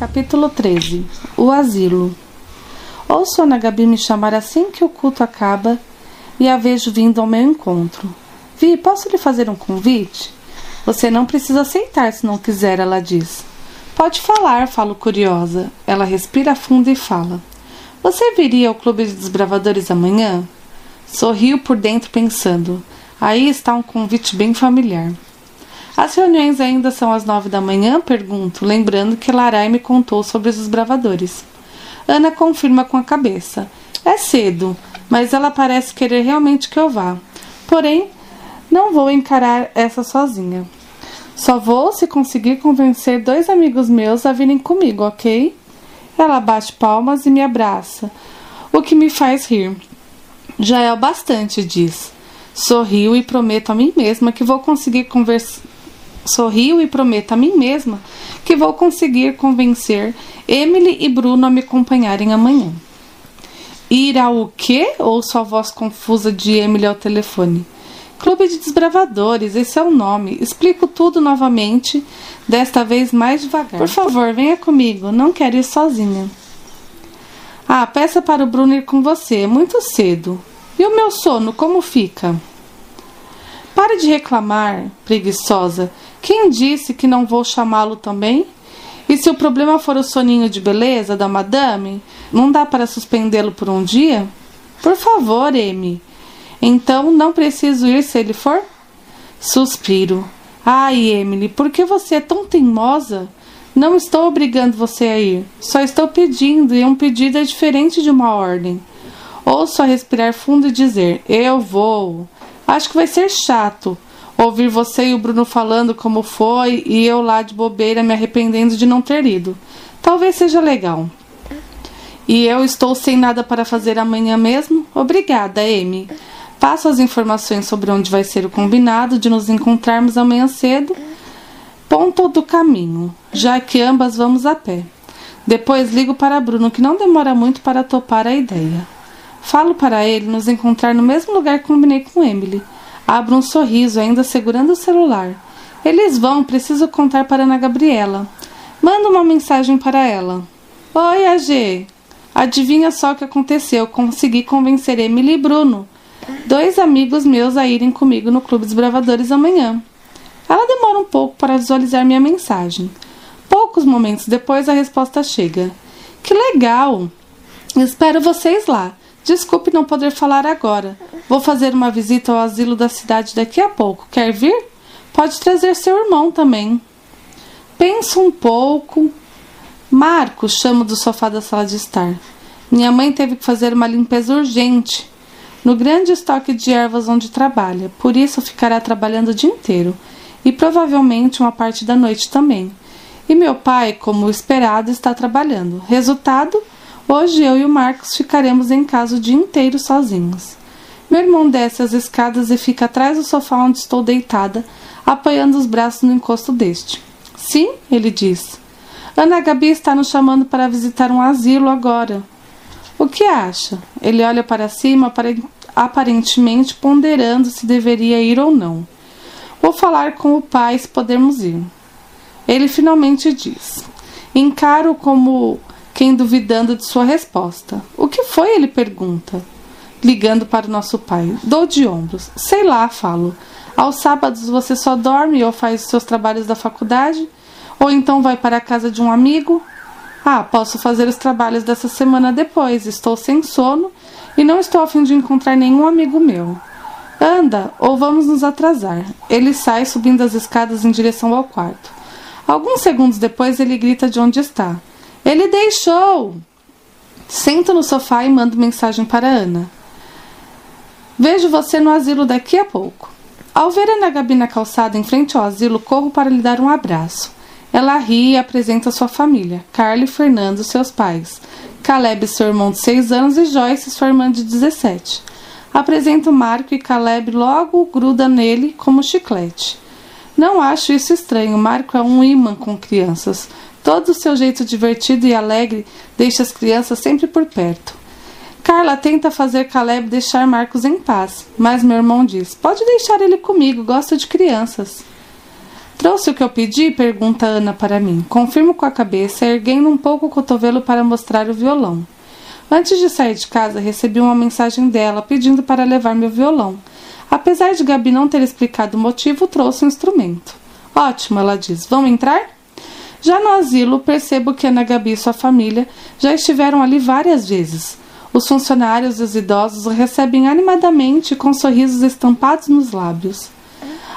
Capítulo 13 O Asilo Ouço Ana Gabi me chamar assim que o culto acaba e a vejo vindo ao meu encontro. Vi, posso lhe fazer um convite? Você não precisa aceitar se não quiser, ela diz. Pode falar, falo curiosa. Ela respira fundo e fala. Você viria ao Clube de Desbravadores amanhã? Sorrio por dentro pensando. Aí está um convite bem familiar. As reuniões ainda são às nove da manhã? Pergunto, lembrando que Larai me contou sobre os desbravadores. Ana confirma com a cabeça. É cedo, mas ela parece querer realmente que eu vá. Porém, não vou encarar essa sozinha. Só vou se conseguir convencer dois amigos meus a virem comigo, ok? Ela bate palmas e me abraça, o que me faz rir. Já é o bastante, diz. Sorrio e prometo a mim mesma que vou conseguir conversar Sorrio e prometo a mim mesma que vou conseguir convencer Emily e Bruno a me acompanharem amanhã. Ir ao quê? Ouço a voz confusa de Emily ao telefone. Clube de Desbravadores, esse é o nome. Explico tudo novamente, desta vez mais devagar. Por favor, venha comigo, não quero ir sozinha. Ah, peça para o Bruno ir com você, é muito cedo. E o meu sono, como fica? Pare de reclamar, preguiçosa. Quem disse que não vou chamá-lo também? E se o problema for o soninho de beleza da madame, não dá para suspendê-lo por um dia? Por favor, Amy. Então não preciso ir se ele for? Suspiro. Ai, Emily, por que você é tão teimosa? Não estou obrigando você a ir. Só estou pedindo, e um pedido é diferente de uma ordem. Ouço a respirar fundo e dizer: Eu vou. Acho que vai ser chato ouvir você e o Bruno falando como foi e eu lá de bobeira me arrependendo de não ter ido. Talvez seja legal. E eu estou sem nada para fazer amanhã mesmo? Obrigada, Amy. Passo as informações sobre onde vai ser o combinado de nos encontrarmos amanhã cedo, ponto do caminho, já que ambas vamos a pé. Depois ligo para Bruno, que não demora muito para topar a ideia. Falo para ele nos encontrar no mesmo lugar que combinei com Emily. Abro um sorriso, ainda segurando o celular. Eles vão, preciso contar para Ana Gabriela. Manda uma mensagem para ela. Oi, AG. Adivinha só o que aconteceu? Consegui convencer Emily e Bruno, dois amigos meus, a irem comigo no Clube dos Bravadores amanhã. Ela demora um pouco para visualizar minha mensagem. Poucos momentos depois, a resposta chega. Que legal! Espero vocês lá. Desculpe não poder falar agora. Vou fazer uma visita ao asilo da cidade daqui a pouco. Quer vir? Pode trazer seu irmão também. Penso um pouco. Marcos, chamo do sofá da sala de estar. Minha mãe teve que fazer uma limpeza urgente no grande estoque de ervas onde trabalha, por isso ficará trabalhando o dia inteiro e provavelmente uma parte da noite também. E meu pai, como esperado, está trabalhando. Resultado: Hoje eu e o Marcos ficaremos em casa o dia inteiro sozinhos. Meu irmão desce as escadas e fica atrás do sofá onde estou deitada, apoiando os braços no encosto deste. Sim, ele diz. Ana Gabi está nos chamando para visitar um asilo agora. O que acha? Ele olha para cima, aparentemente ponderando se deveria ir ou não. Vou falar com o pai se podemos ir. Ele finalmente diz: Encaro como quem duvidando de sua resposta. O que foi? Ele pergunta, ligando para o nosso pai. Dou de ombros. Sei lá, falo. Aos sábados você só dorme ou faz seus trabalhos da faculdade? Ou então vai para a casa de um amigo? Ah, posso fazer os trabalhos dessa semana depois. Estou sem sono e não estou a fim de encontrar nenhum amigo meu. Anda, ou vamos nos atrasar. Ele sai subindo as escadas em direção ao quarto. Alguns segundos depois ele grita de onde está. Ele deixou! Sento no sofá e mando mensagem para Ana. Vejo você no asilo daqui a pouco. Ao ver Ana Gabi na calçada em frente ao asilo, corro para lhe dar um abraço. Ela ri e apresenta sua família: Carla e Fernando, seus pais, Caleb, seu irmão de 6 anos, e Joyce, sua irmã de 17. Apresento Marco e Caleb logo gruda nele como chiclete. Não acho isso estranho. Marco é um imã com crianças. Todo o seu jeito divertido e alegre deixa as crianças sempre por perto. Carla tenta fazer Caleb deixar Marcos em paz, mas meu irmão diz: Pode deixar ele comigo, gosto de crianças. Trouxe o que eu pedi? pergunta Ana para mim. Confirmo com a cabeça, erguendo um pouco o cotovelo para mostrar o violão. Antes de sair de casa, recebi uma mensagem dela pedindo para levar meu violão. Apesar de Gabi não ter explicado o motivo, trouxe o um instrumento. Ótimo, ela diz. Vão entrar? Já no asilo, percebo que Ana Gabi e sua família já estiveram ali várias vezes. Os funcionários e os idosos recebem animadamente com sorrisos estampados nos lábios.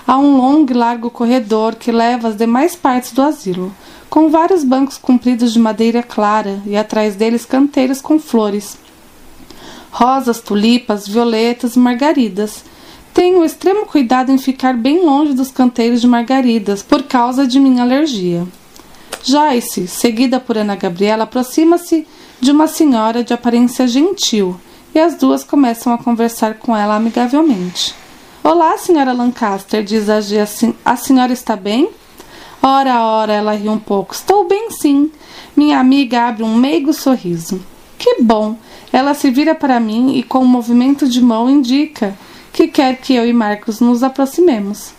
Há um longo e largo corredor que leva às demais partes do asilo, com vários bancos compridos de madeira clara e atrás deles canteiros com flores. Rosas, tulipas, violetas e margaridas. Tenho extremo cuidado em ficar bem longe dos canteiros de margaridas por causa de minha alergia. Joyce, seguida por Ana Gabriela, aproxima-se de uma senhora de aparência gentil e as duas começam a conversar com ela amigavelmente. Olá, senhora Lancaster, diz a G. A senhora está bem? Ora, ora, ela ri um pouco. Estou bem, sim. Minha amiga abre um meigo sorriso. Que bom! Ela se vira para mim e, com um movimento de mão, indica que quer que eu e Marcos nos aproximemos.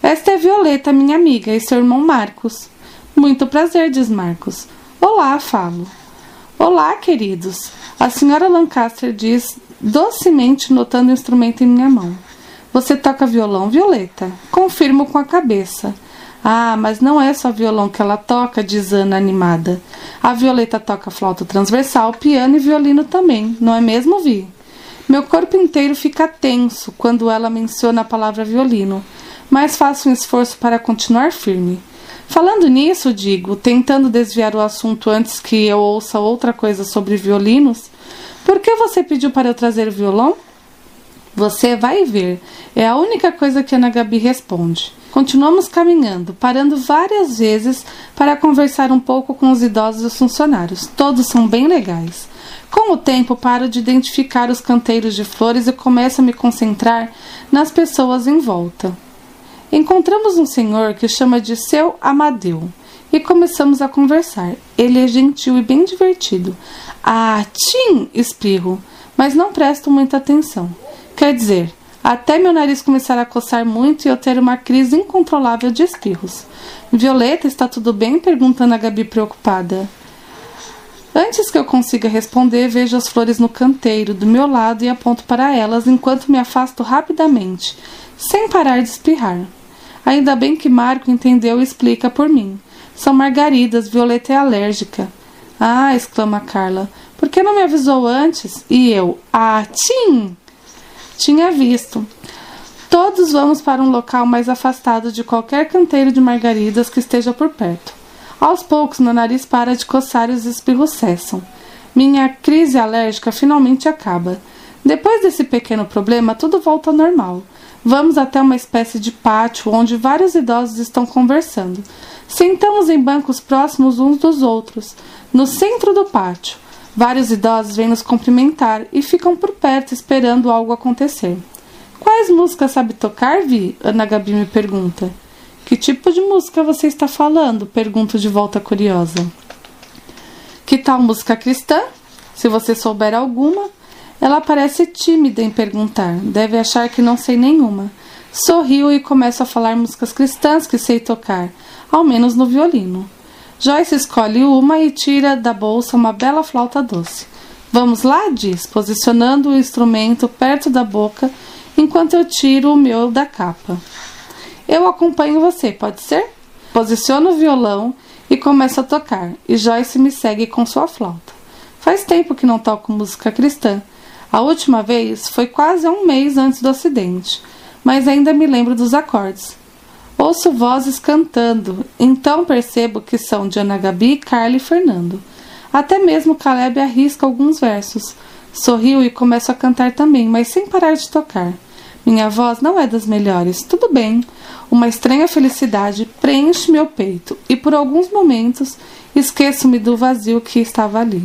Esta é Violeta, minha amiga, e seu irmão Marcos. Muito prazer, diz Marcos. Olá, falo. Olá, queridos. A senhora Lancaster diz docemente, notando o instrumento em minha mão. Você toca violão, Violeta? Confirmo com a cabeça. Ah, mas não é só violão que ela toca, diz Ana animada. A Violeta toca flauta transversal, piano e violino também, não é mesmo, Vi? Meu corpo inteiro fica tenso quando ela menciona a palavra violino, mas faço um esforço para continuar firme. Falando nisso, digo, tentando desviar o assunto antes que eu ouça outra coisa sobre violinos, por que você pediu para eu trazer o violão? Você vai ver. É a única coisa que Ana Gabi responde. Continuamos caminhando, parando várias vezes para conversar um pouco com os idosos e os funcionários. Todos são bem legais. Com o tempo, paro de identificar os canteiros de flores e começo a me concentrar nas pessoas em volta. Encontramos um senhor que chama de seu Amadeu e começamos a conversar. Ele é gentil e bem divertido. Ah, Tim! espirro, mas não presto muita atenção. Quer dizer, até meu nariz começar a coçar muito e eu ter uma crise incontrolável de espirros. Violeta, está tudo bem? perguntando a Gabi preocupada. Antes que eu consiga responder, vejo as flores no canteiro do meu lado e aponto para elas enquanto me afasto rapidamente, sem parar de espirrar. Ainda bem que Marco entendeu e explica por mim. São margaridas, Violeta é alérgica. Ah, exclama Carla. Por que não me avisou antes? E eu, ah, Tim! tinha visto. Todos vamos para um local mais afastado de qualquer canteiro de margaridas que esteja por perto. Aos poucos, meu nariz para de coçar e os espirros cessam. Minha crise alérgica finalmente acaba. Depois desse pequeno problema, tudo volta ao normal. Vamos até uma espécie de pátio onde vários idosos estão conversando. Sentamos em bancos próximos uns dos outros, no centro do pátio. Vários idosos vêm nos cumprimentar e ficam por perto esperando algo acontecer. Quais músicas sabe tocar, Vi? Ana Gabi me pergunta. Que tipo de música você está falando? Pergunto de volta curiosa. Que tal música cristã? Se você souber alguma. Ela parece tímida em perguntar. Deve achar que não sei nenhuma. Sorrio e começo a falar músicas cristãs que sei tocar, ao menos no violino. Joyce escolhe uma e tira da bolsa uma bela flauta doce. Vamos lá, diz, posicionando o instrumento perto da boca enquanto eu tiro o meu da capa. Eu acompanho você, pode ser? Posiciono o violão e começo a tocar, e Joyce me segue com sua flauta. Faz tempo que não toco música cristã. A última vez foi quase um mês antes do acidente, mas ainda me lembro dos acordes. Ouço vozes cantando, então percebo que são de Ana Gabi, Carla e Fernando. Até mesmo Caleb arrisca alguns versos. Sorrio e começo a cantar também, mas sem parar de tocar. Minha voz não é das melhores, tudo bem. Uma estranha felicidade preenche meu peito e por alguns momentos esqueço-me do vazio que estava ali.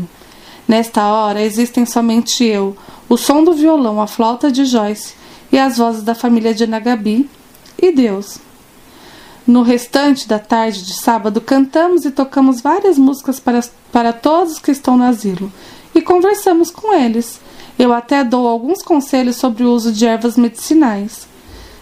Nesta hora existem somente eu, o som do violão, a flauta de Joyce e as vozes da família de Ana Gabi e Deus. No restante da tarde de sábado, cantamos e tocamos várias músicas para, para todos que estão no asilo e conversamos com eles. Eu até dou alguns conselhos sobre o uso de ervas medicinais.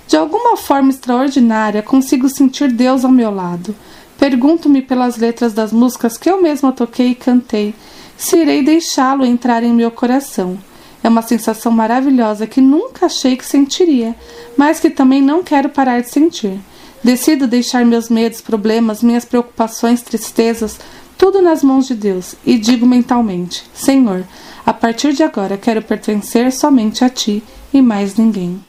De alguma forma extraordinária, consigo sentir Deus ao meu lado. Pergunto-me pelas letras das músicas que eu mesma toquei e cantei, se irei deixá-lo entrar em meu coração. É uma sensação maravilhosa que nunca achei que sentiria, mas que também não quero parar de sentir. Decido deixar meus medos, problemas, minhas preocupações, tristezas, tudo nas mãos de Deus e digo mentalmente: Senhor, a partir de agora quero pertencer somente a Ti e mais ninguém.